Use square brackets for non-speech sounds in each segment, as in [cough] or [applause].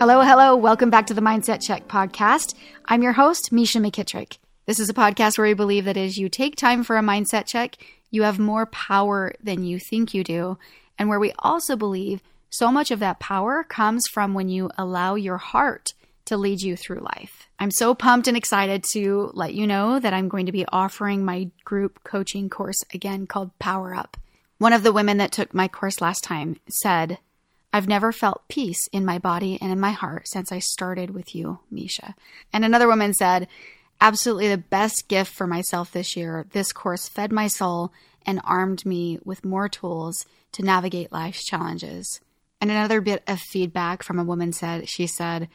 Hello, hello. Welcome back to the Mindset Check podcast. I'm your host, Misha McKittrick. This is a podcast where we believe that as you take time for a mindset check, you have more power than you think you do, and where we also believe so much of that power comes from when you allow your heart to lead you through life. I'm so pumped and excited to let you know that I'm going to be offering my group coaching course again called Power Up. One of the women that took my course last time said, I've never felt peace in my body and in my heart since I started with you, Misha. And another woman said, Absolutely the best gift for myself this year. This course fed my soul and armed me with more tools to navigate life's challenges. And another bit of feedback from a woman said, She said,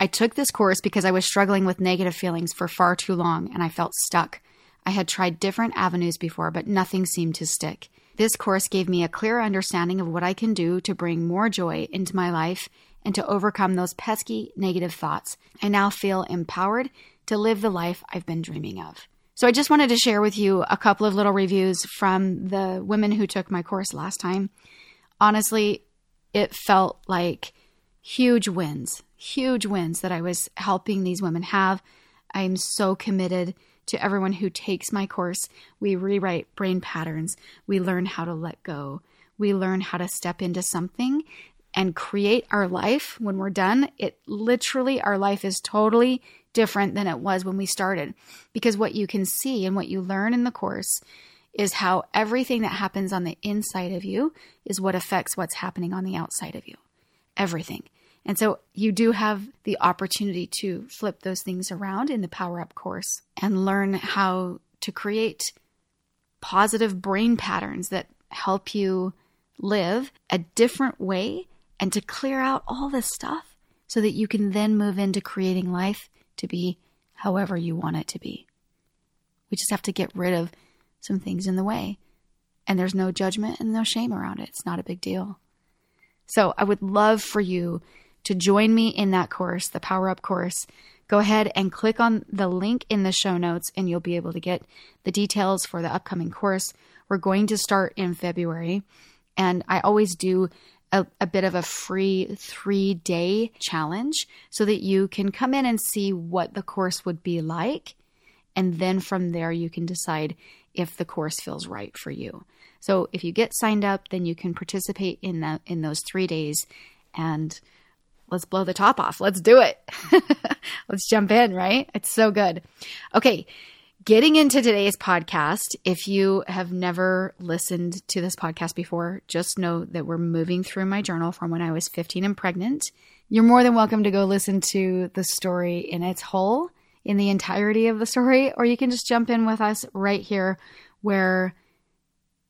I took this course because I was struggling with negative feelings for far too long and I felt stuck. I had tried different avenues before, but nothing seemed to stick. This course gave me a clear understanding of what I can do to bring more joy into my life and to overcome those pesky negative thoughts. I now feel empowered to live the life I've been dreaming of. So I just wanted to share with you a couple of little reviews from the women who took my course last time. Honestly, it felt like huge wins, huge wins that I was helping these women have. I'm so committed to everyone who takes my course, we rewrite brain patterns. We learn how to let go. We learn how to step into something and create our life when we're done. It literally, our life is totally different than it was when we started. Because what you can see and what you learn in the course is how everything that happens on the inside of you is what affects what's happening on the outside of you. Everything. And so you do have the opportunity to flip those things around in the Power Up course and learn how to create positive brain patterns that help you live a different way and to clear out all this stuff so that you can then move into creating life to be however you want it to be. We just have to get rid of some things in the way. And there's no judgment and no shame around it. It's not a big deal. So I would love for you to join me in that course, the Power Up course, go ahead and click on the link in the show notes and you'll be able to get the details for the upcoming course. We're going to start in February, and I always do a, a, bit of a free three day challenge so that you can come in and see what the course would be like. And then from there, you can decide if the course feels right for you. So if you get signed up, then you can participate in that in those three days and let's blow the top off. Let's do it. [laughs] let's jump in, right? It's so good. Okay. Getting into today's podcast, if you have never listened to this podcast before, just know that we're moving through my journal from when I was 15 and pregnant. You're more than welcome to go listen to the story in its whole, in the entirety of the story, or you can just jump in with us right here where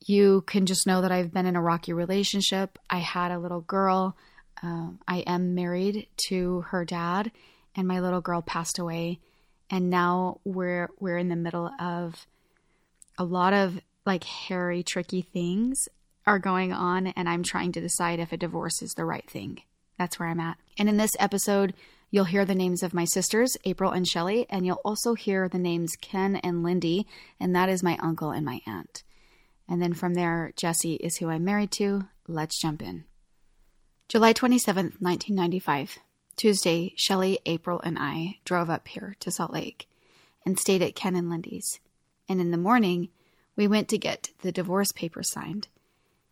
you can just know that I've been in a rocky relationship. I had a little girl um, I am married to her dad, and my little girl passed away. And now we're we're in the middle of a lot of like hairy, tricky things are going on, and I'm trying to decide if a divorce is the right thing. That's where I'm at. And in this episode, you'll hear the names of my sisters, April and Shelly, and you'll also hear the names Ken and Lindy, and that is my uncle and my aunt. And then from there, Jesse is who I'm married to. Let's jump in. July 27th, 1995. Tuesday, Shelley, April, and I drove up here to Salt Lake and stayed at Ken and Lindy's. And in the morning, we went to get the divorce papers signed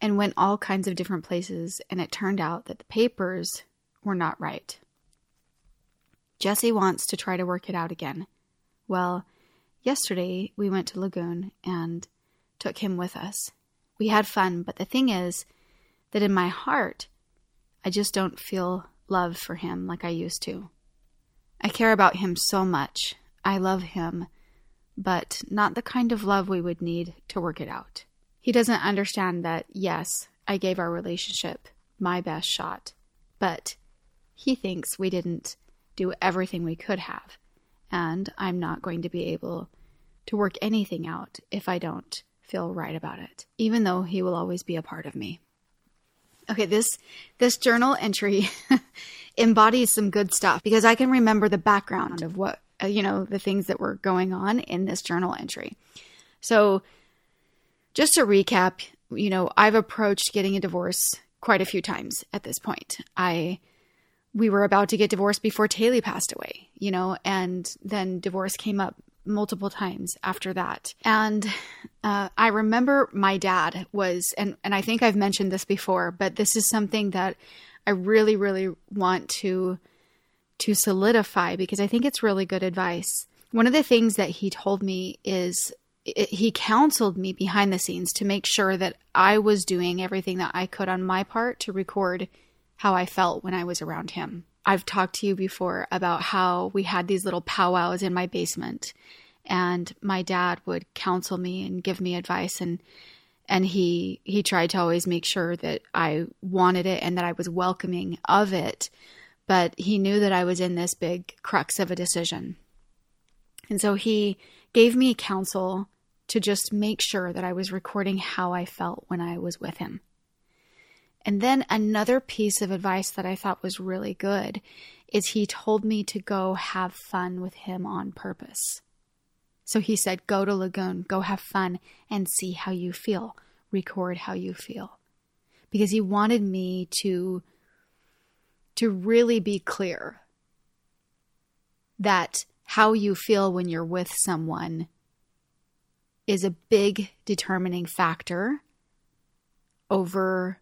and went all kinds of different places, and it turned out that the papers were not right. Jesse wants to try to work it out again. Well, yesterday we went to Lagoon and took him with us. We had fun, but the thing is that in my heart, I just don't feel love for him like I used to. I care about him so much. I love him, but not the kind of love we would need to work it out. He doesn't understand that, yes, I gave our relationship my best shot, but he thinks we didn't do everything we could have, and I'm not going to be able to work anything out if I don't feel right about it, even though he will always be a part of me. Okay, this this journal entry [laughs] embodies some good stuff because I can remember the background of what uh, you know the things that were going on in this journal entry. So, just to recap, you know, I've approached getting a divorce quite a few times at this point. I we were about to get divorced before Taylor passed away, you know, and then divorce came up multiple times after that. And uh, I remember my dad was, and, and I think I've mentioned this before, but this is something that I really, really want to to solidify because I think it's really good advice. One of the things that he told me is it, he counseled me behind the scenes to make sure that I was doing everything that I could on my part to record how I felt when I was around him. I've talked to you before about how we had these little powwows in my basement and my dad would counsel me and give me advice and and he he tried to always make sure that I wanted it and that I was welcoming of it but he knew that I was in this big crux of a decision. And so he gave me counsel to just make sure that I was recording how I felt when I was with him and then another piece of advice that I thought was really good is he told me to go have fun with him on purpose. So he said, Go to Lagoon, go have fun, and see how you feel. Record how you feel. Because he wanted me to, to really be clear that how you feel when you're with someone is a big determining factor over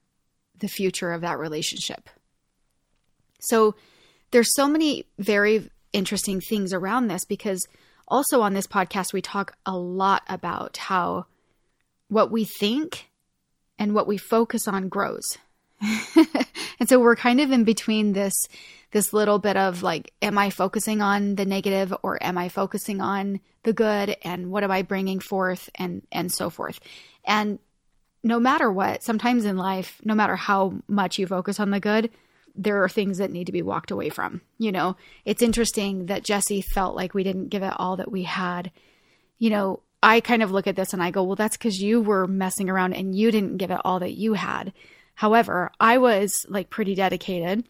the future of that relationship. So there's so many very interesting things around this because also on this podcast we talk a lot about how what we think and what we focus on grows. [laughs] and so we're kind of in between this this little bit of like am I focusing on the negative or am I focusing on the good and what am I bringing forth and and so forth. And no matter what, sometimes in life, no matter how much you focus on the good, there are things that need to be walked away from. You know, it's interesting that Jesse felt like we didn't give it all that we had. You know, I kind of look at this and I go, well, that's because you were messing around and you didn't give it all that you had. However, I was like pretty dedicated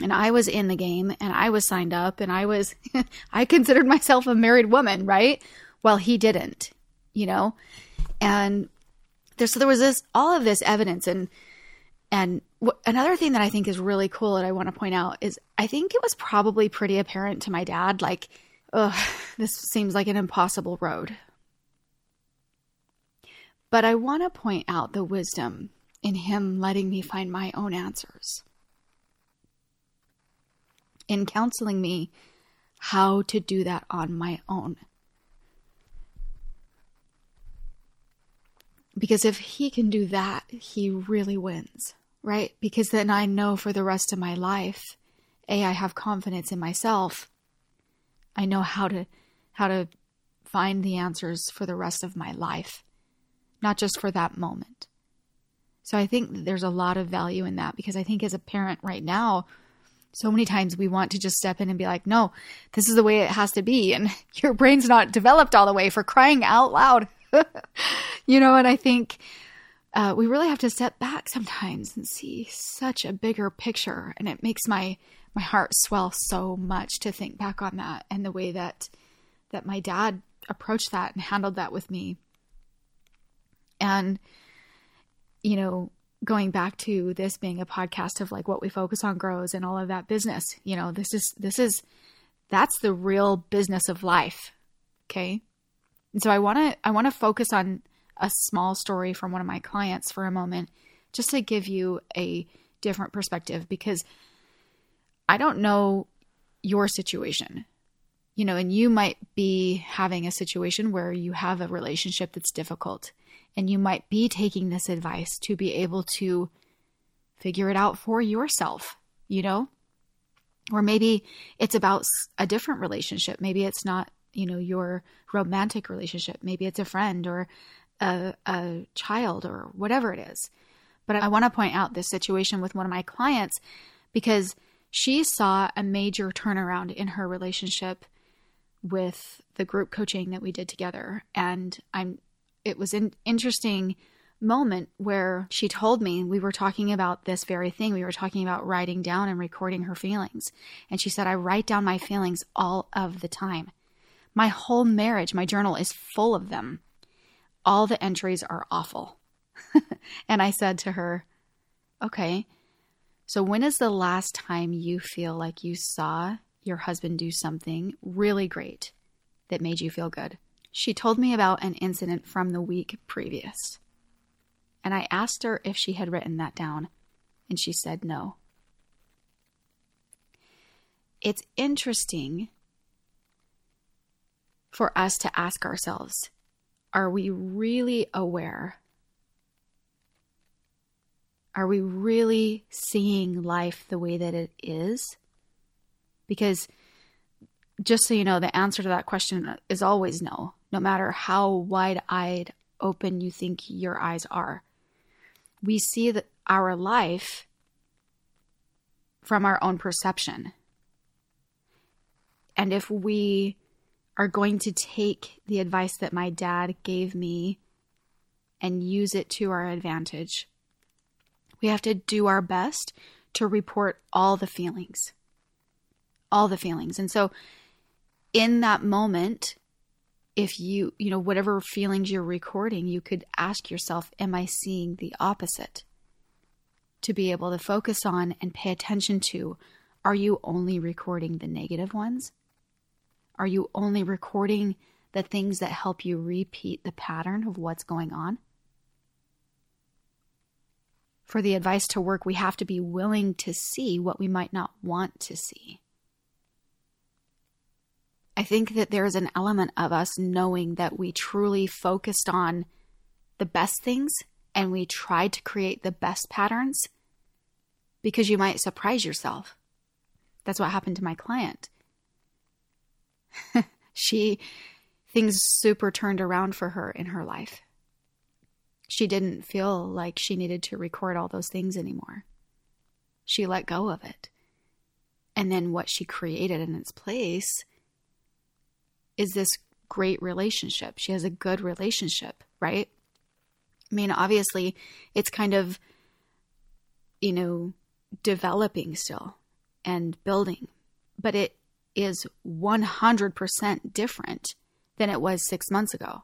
and I was in the game and I was signed up and I was, [laughs] I considered myself a married woman, right? Well, he didn't, you know? And there, so there was this all of this evidence and and w- another thing that I think is really cool that I want to point out is I think it was probably pretty apparent to my dad like ugh this seems like an impossible road. But I want to point out the wisdom in him letting me find my own answers. In counseling me how to do that on my own. Because if he can do that, he really wins, right? Because then I know for the rest of my life, A, I have confidence in myself. I know how to how to find the answers for the rest of my life, not just for that moment. So I think there's a lot of value in that because I think as a parent right now, so many times we want to just step in and be like, no, this is the way it has to be. And [laughs] your brain's not developed all the way for crying out loud. [laughs] you know, and I think uh, we really have to step back sometimes and see such a bigger picture. And it makes my my heart swell so much to think back on that and the way that that my dad approached that and handled that with me. And you know, going back to this being a podcast of like what we focus on grows and all of that business, you know, this is this is that's the real business of life. Okay? And so I want to I want to focus on a small story from one of my clients for a moment just to give you a different perspective because I don't know your situation. You know, and you might be having a situation where you have a relationship that's difficult and you might be taking this advice to be able to figure it out for yourself, you know? Or maybe it's about a different relationship. Maybe it's not you know your romantic relationship maybe it's a friend or a, a child or whatever it is but i want to point out this situation with one of my clients because she saw a major turnaround in her relationship with the group coaching that we did together and i'm it was an interesting moment where she told me we were talking about this very thing. We were talking about writing down and recording her feelings. And she said, I write down my feelings all of the time. My whole marriage, my journal is full of them. All the entries are awful. [laughs] and I said to her, Okay, So, when is the last time you feel like you saw your husband do something really great that made you feel good? She told me about an incident from the week previous. And I asked her if she had written that down, and she said no. It's interesting for us to ask ourselves are we really aware are we really seeing life the way that it is? Because just so you know, the answer to that question is always no, no matter how wide eyed open you think your eyes are. We see that our life from our own perception. And if we are going to take the advice that my dad gave me and use it to our advantage, we have to do our best to report all the feelings. All the feelings. And so in that moment, if you, you know, whatever feelings you're recording, you could ask yourself, am I seeing the opposite? To be able to focus on and pay attention to, are you only recording the negative ones? Are you only recording the things that help you repeat the pattern of what's going on? for the advice to work, we have to be willing to see what we might not want to see. I think that there's an element of us knowing that we truly focused on the best things and we tried to create the best patterns because you might surprise yourself. That's what happened to my client. [laughs] she, things super turned around for her in her life she didn't feel like she needed to record all those things anymore. She let go of it. And then what she created in its place is this great relationship. She has a good relationship, right? I mean, obviously, it's kind of, you know, developing still and building, but it is 100% different than it was six months ago.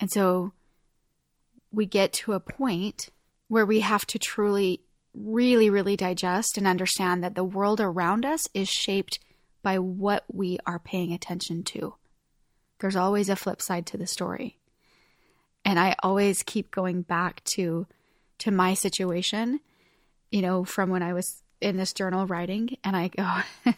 And so we get to a point where we have to truly, really, really digest and understand that the world around us is shaped by what we are paying attention to. There's always a flip side to the story. And I always keep going back to to my situation, you know, from when I was in this journal writing and I go [laughs]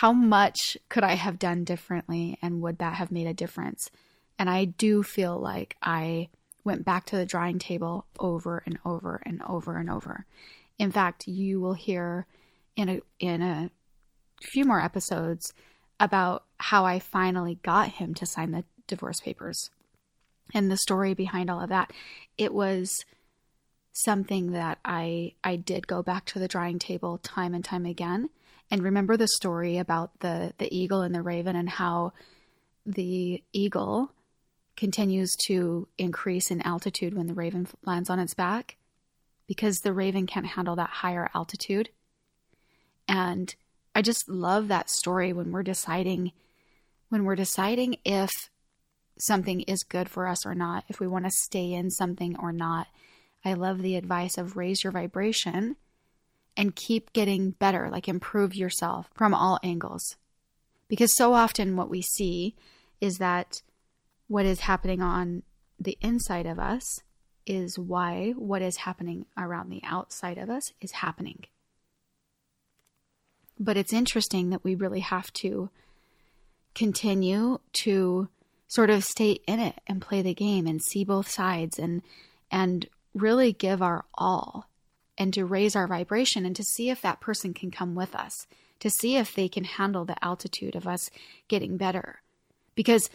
how much could I have done differently and would that have made a difference? And I do feel like I went back to the drawing table over and over and over and over. In fact, you will hear in a in a few more episodes about how I finally got him to sign the divorce papers and the story behind all of that. It was something that I I did go back to the drawing table time and time again and remember the story about the the eagle and the raven and how the eagle continues to increase in altitude when the raven lands on its back because the raven can't handle that higher altitude. And I just love that story when we're deciding when we're deciding if something is good for us or not, if we want to stay in something or not. I love the advice of raise your vibration and keep getting better, like improve yourself from all angles. Because so often what we see is that what is happening on the inside of us is why what is happening around the outside of us is happening. But it's interesting that we really have to continue to sort of stay in it and play the game and see both sides and and really give our all and to raise our vibration and to see if that person can come with us to see if they can handle the altitude of us getting better because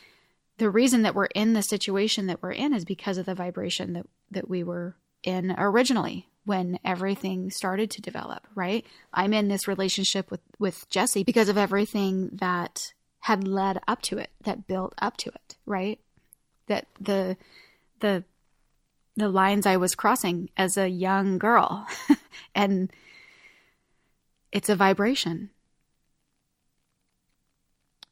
the reason that we're in the situation that we're in is because of the vibration that that we were in originally when everything started to develop, right? I'm in this relationship with with Jesse because of everything that had led up to it, that built up to it, right? That the the the lines I was crossing as a young girl [laughs] and it's a vibration.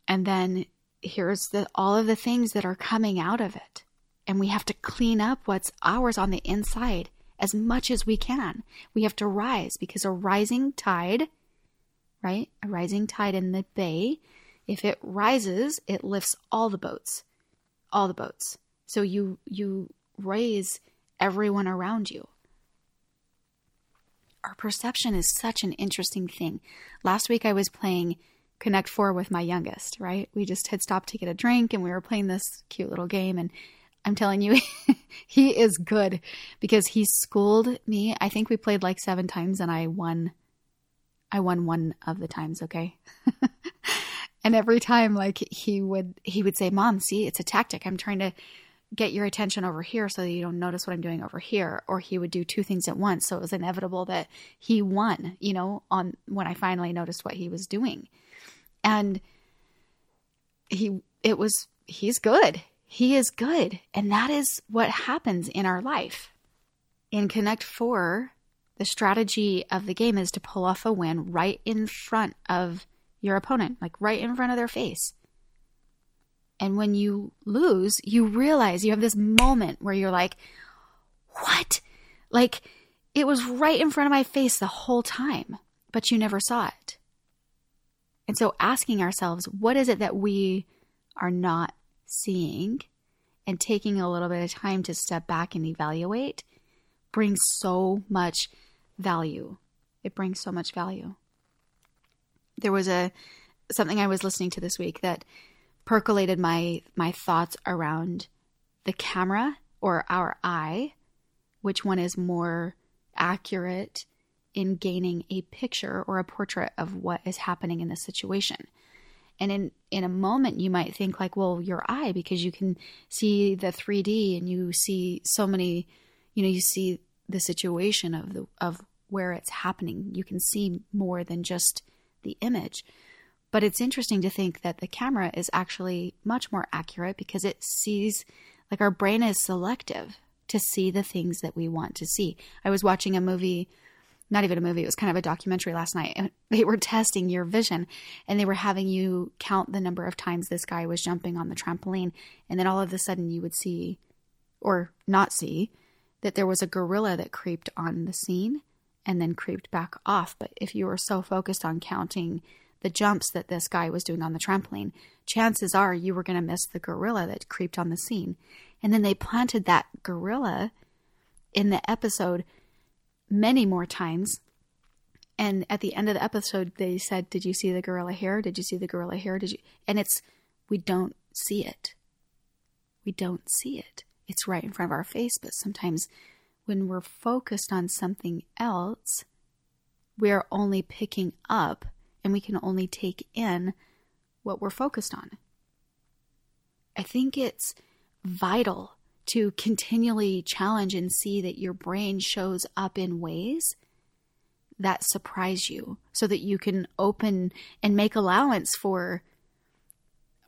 And then here's the all of the things that are coming out of it and we have to clean up what's ours on the inside as much as we can. We have to rise because a rising tide, right? A rising tide in the bay, if it rises, it lifts all the boats. All the boats. So you you raise everyone around you. Our perception is such an interesting thing. Last week I was playing Connect Four with my youngest, right? We just had stopped to get a drink and we were playing this cute little game and I'm telling you, [laughs] he is good because he schooled me. I think we played like seven times and I won. I won one of the times, okay? [laughs] and every time like he would he would say, "Mom, see, it's a tactic. I'm trying to get your attention over here so that you don't notice what I'm doing over here." Or he would do two things at once, so it was inevitable that he won, you know, on when I finally noticed what he was doing. And he it was he's good he is good. And that is what happens in our life. In Connect 4, the strategy of the game is to pull off a win right in front of your opponent, like right in front of their face. And when you lose, you realize you have this moment where you're like, what? Like, it was right in front of my face the whole time, but you never saw it. And so asking ourselves, what is it that we are not seeing and taking a little bit of time to step back and evaluate brings so much value. It brings so much value. There was a something I was listening to this week that percolated my my thoughts around the camera or our eye, which one is more accurate in gaining a picture or a portrait of what is happening in the situation. And in, in a moment, you might think like, well, your eye, because you can see the 3D and you see so many, you know, you see the situation of the, of where it's happening. You can see more than just the image. But it's interesting to think that the camera is actually much more accurate because it sees, like, our brain is selective to see the things that we want to see. I was watching a movie not even a movie, it was kind of a documentary last night. And [laughs] they were testing your vision and they were having you count the number of times this guy was jumping on the trampoline. And then all of a sudden you would see, or not see, that there was a gorilla that creeped on the scene and then creeped back off. But if you were so focused on counting the jumps that this guy was doing on the trampoline, chances are you were going to miss the gorilla that creeped on the scene. And then they planted that gorilla in the episode many more times. And at the end of the episode, they said, Did you see the gorilla here? Did you see the gorilla here? Did you? And it's, we don't see it. We don't see it. It's right in front of our face. But sometimes when we're focused on something else, we're only picking up and we can only take in what we're focused on. I think it's vital to continually challenge and see that your brain shows up in ways that surprise you so that you can open and make allowance for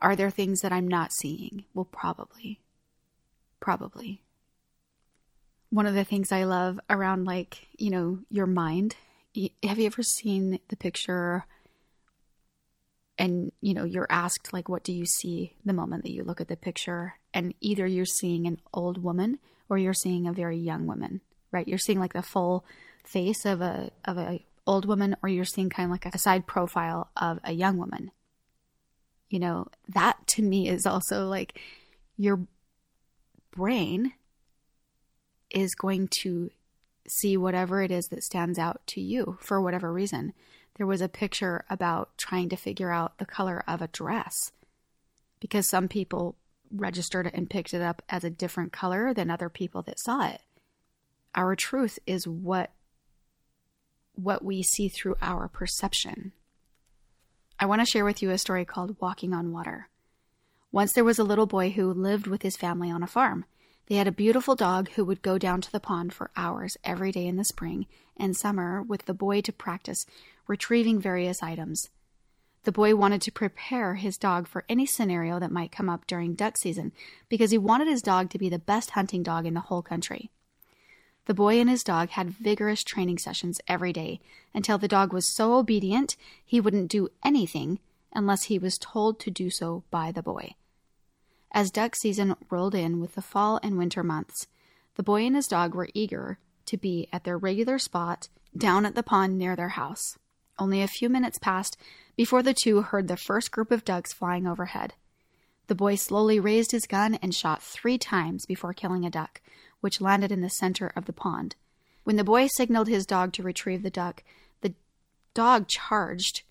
are there things that I'm not seeing? Well, probably. Probably. One of the things I love around, like, you know, your mind. Have you ever seen the picture and you know you're asked like what do you see the moment that you look at the picture? And either you're seeing an old woman or you're seeing a very young woman right? You're seeing like the full face of a of a old woman or you're seeing kind of like a side profile of a young woman. You know that to me is also like your brain is going to see whatever it is that stands out to you for whatever reason there was a picture about trying to figure out the color of a dress because some people registered it and picked it up as a different color than other people that saw it. Our truth is what what we see through our perception. I want to share with you a story called Walking on Water. Once there was a little boy who lived with his family on a farm. They had a beautiful dog who would go down to the pond for hours every day in the spring and summer with the boy to practice retrieving various items. The boy wanted to prepare his dog for any scenario that might come up during duck season because he wanted his dog to be the best hunting dog in the whole country. The boy and his dog had vigorous training sessions every day until the dog was so obedient he wouldn't do anything unless he was told to do so by the boy. As duck season rolled in with the fall and winter months, the boy and his dog were eager to be at their regular spot down at the pond near their house. Only a few minutes passed before the two heard the first group of ducks flying overhead. The boy slowly raised his gun and shot three times before killing a duck, which landed in the center of the pond. When the boy signaled his dog to retrieve the duck, the dog charged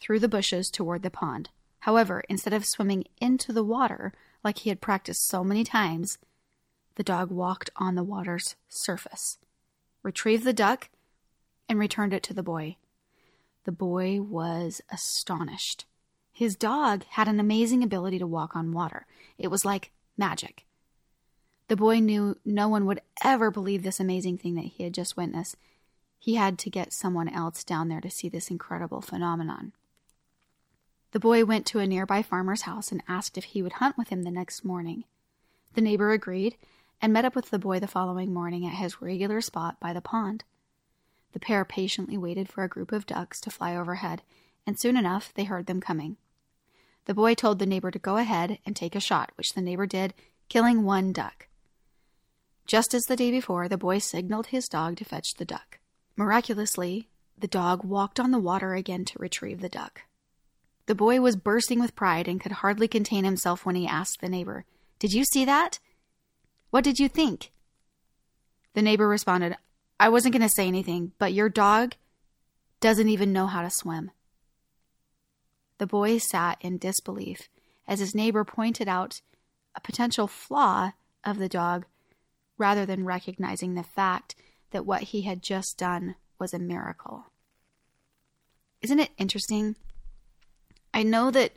through the bushes toward the pond. However, instead of swimming into the water like he had practiced so many times, the dog walked on the water's surface, retrieved the duck, and returned it to the boy. The boy was astonished. His dog had an amazing ability to walk on water. It was like magic. The boy knew no one would ever believe this amazing thing that he had just witnessed. He had to get someone else down there to see this incredible phenomenon. The boy went to a nearby farmer's house and asked if he would hunt with him the next morning. The neighbor agreed and met up with the boy the following morning at his regular spot by the pond. The pair patiently waited for a group of ducks to fly overhead, and soon enough they heard them coming. The boy told the neighbor to go ahead and take a shot, which the neighbor did, killing one duck. Just as the day before, the boy signaled his dog to fetch the duck. Miraculously, the dog walked on the water again to retrieve the duck. The boy was bursting with pride and could hardly contain himself when he asked the neighbor, Did you see that? What did you think? The neighbor responded, I wasn't going to say anything, but your dog doesn't even know how to swim. The boy sat in disbelief as his neighbor pointed out a potential flaw of the dog rather than recognizing the fact that what he had just done was a miracle. Isn't it interesting? I know that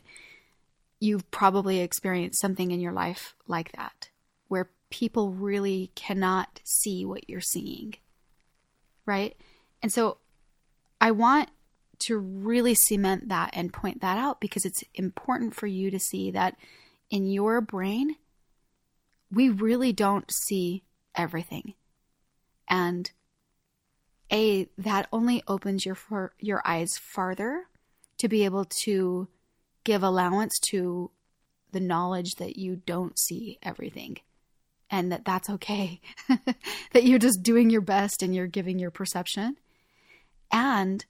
you've probably experienced something in your life like that, where people really cannot see what you're seeing. Right? And so I want to really cement that and point that out because it's important for you to see that in your brain, we really don't see everything. And a that only opens your for, your eyes farther to be able to give allowance to the knowledge that you don't see everything and that that's okay [laughs] that you're just doing your best and you're giving your perception and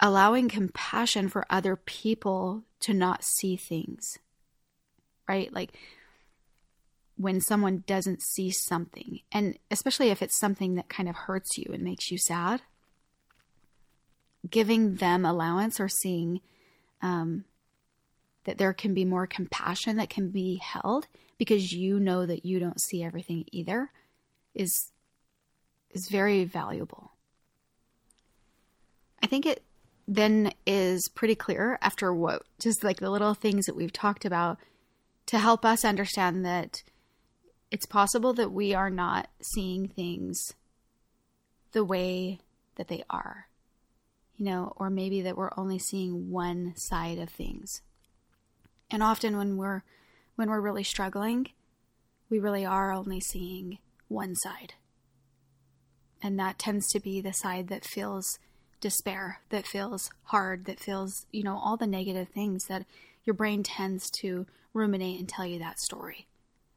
allowing compassion for other people to not see things right? Like when someone doesn't see something, and especially if it's something that kind of hurts you and makes you sad, giving them allowance or seeing um, that there can be more compassion that can be held because you know that you don't see everything either is is very valuable. I think it then is pretty clear after what just like the little things that we've talked about to help us understand that it's possible that we are not seeing things the way that they are, you know, or maybe that we're only seeing one side of things. And often when we're when we're really struggling, we really are only seeing one side. And that tends to be the side that feels despair, that feels hard, that feels, you know, all the negative things that your brain tends to ruminate and tell you that story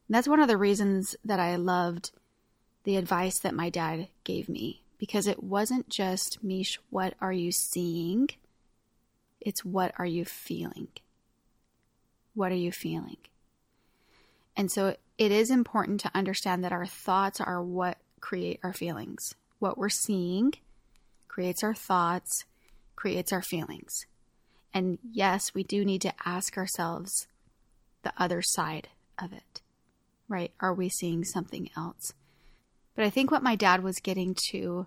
that's one of the reasons that I loved the advice that my dad gave me because it wasn't just, Mish, what are you seeing? It's what are you feeling? What are you feeling? And so it is important to understand that our thoughts are what create our feelings. What we're seeing creates our thoughts, creates our feelings. And yes, we do need to ask ourselves the other side of it right? Are we seeing something else? But I think what my dad was getting to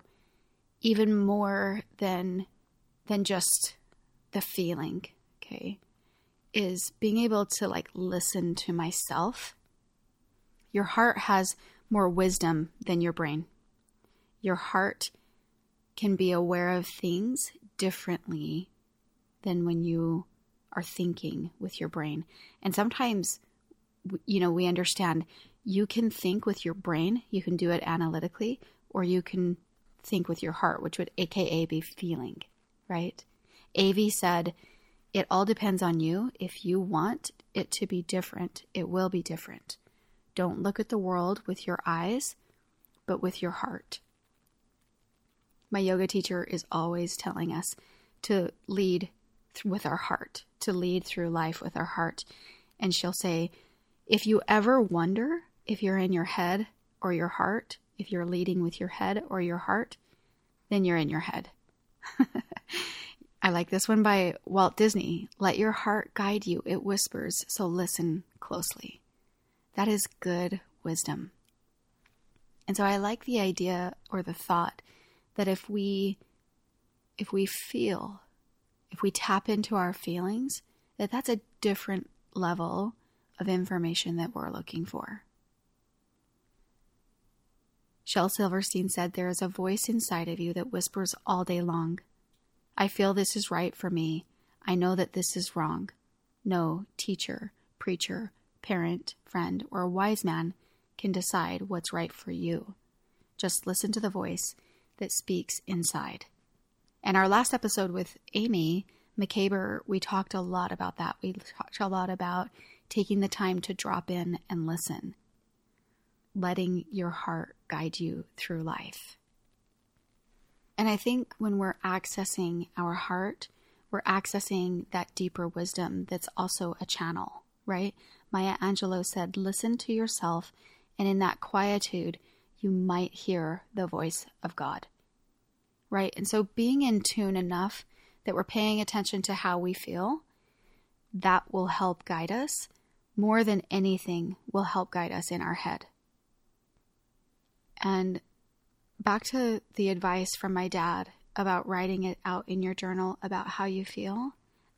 even more than than just the feeling, okay, is being able to like listen to myself. Your heart has more wisdom than your brain. Your heart can be aware of things differently than when you are thinking with your brain. And sometimes you know, we understand you can think with your brain, you can do it analytically, or you can think with your heart, which would AKA be feeling, right? AV said, it all depends on you. If you want it to be different, it will be different. Don't look at the world with your eyes, but with your heart. My yoga teacher is always telling us to lead with our heart, to lead through life with our heart. And she'll say, if you ever wonder if you're in your head or your heart, if you're leading with your head or your heart, then you're in your head. [laughs] I like this one by Walt Disney. Let your heart guide you, it whispers, so listen closely. That is good wisdom. And so I like the idea or the thought that if we if we feel, if we tap into our feelings, that that's a different level of information that we're looking for. Shel Silverstein said, There is a voice inside of you that whispers all day long. I feel this is right for me. I know that this is wrong. No teacher, preacher, parent, friend, or wise man can decide what's right for you. Just listen to the voice that speaks inside. And our last episode with Amy McCaber, we talked a lot about that. We talked a lot about taking the time to drop in and listen, letting your heart guide you through life. And I think when we're accessing our heart, we're accessing that deeper wisdom that's also a channel, right? Maya Angelou said, Listen to yourself, and in that quietude, you might hear the voice of God, right? And so being in tune enough that we're paying attention to how we feel, that will help guide us more than anything will help guide us in our head. And back to the advice from my dad about writing it out in your journal about how you feel,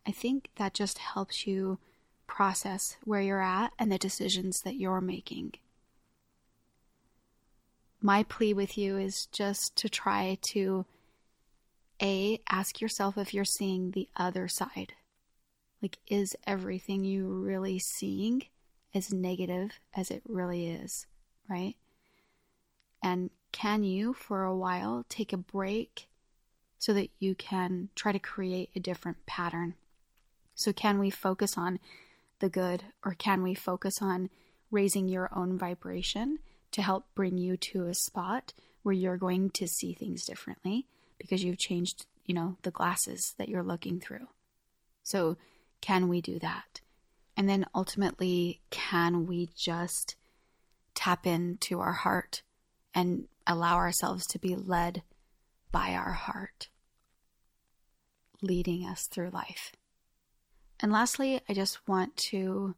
I think that just helps you process where you're at and the decisions that you're making. My plea with you is just to try to A, ask yourself if you're seeing the other side. Like, is everything you really seeing as negative as it really is, right? And can you, for a while, take a break so that you can try to create a different pattern? So, can we focus on the good or can we focus on raising your own vibration to help bring you to a spot where you're going to see things differently because you've changed, you know, the glasses that you're looking through? So, can we do that? And then ultimately, can we just tap into our heart and allow ourselves to be led by our heart, leading us through life. And lastly, I just want to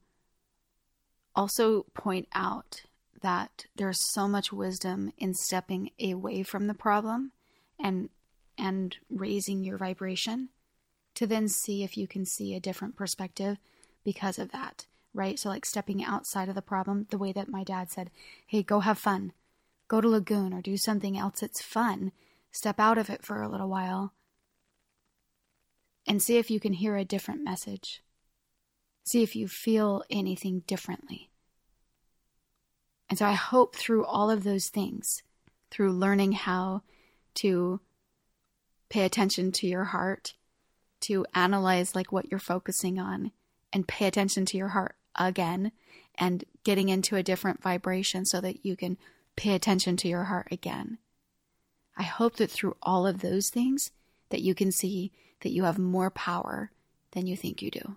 also point out that there's so much wisdom in stepping away from the problem and and raising your vibration to then see if you can see a different perspective because of that, right? So like stepping outside of the problem, the way that my dad said, "Hey, go have fun." Go to Lagoon or do something else that's fun. Step out of it for a little while and see if you can hear a different message. See if you feel anything differently. And so I hope through all of those things, through learning how to pay attention to your heart, to analyze like what you're focusing on and pay attention to your heart again and getting into a different vibration so that you can pay attention to your heart again. I hope that through all of those things that you can see that you have more power than you think you do.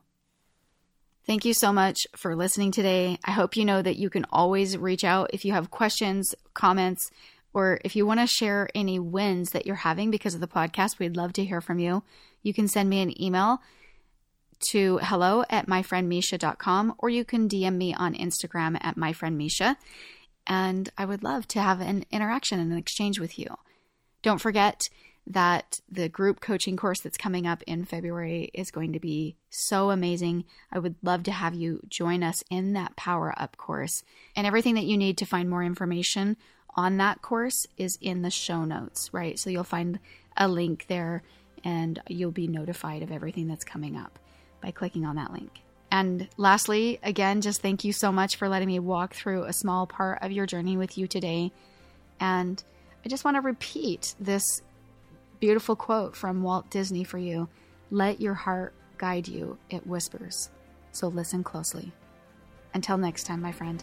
Thank you so much for listening today. I hope you know that you can always reach out if you have questions, comments, or if you want to share any wins that you're having because of the podcast. We'd love to hear from you. You can send me an email to hello at myfriendmisha.com or you can DM me on Instagram at myfriendmisha and I would love to have an interaction and an exchange with you. Don't forget that the group coaching course that's coming up in February is going to be so amazing. I would love to have you join us in that Power Up course. And everything that you need to find more information on that course is in the show notes, right? So you'll find a link there and you'll be notified of everything that's coming up by clicking on that link. And lastly, again, just thank you so much for letting me walk through a small part of your journey with you today. And I just want to repeat this beautiful quote from Walt Disney for you Let your heart guide you, it whispers. So listen closely. Until next time, my friend.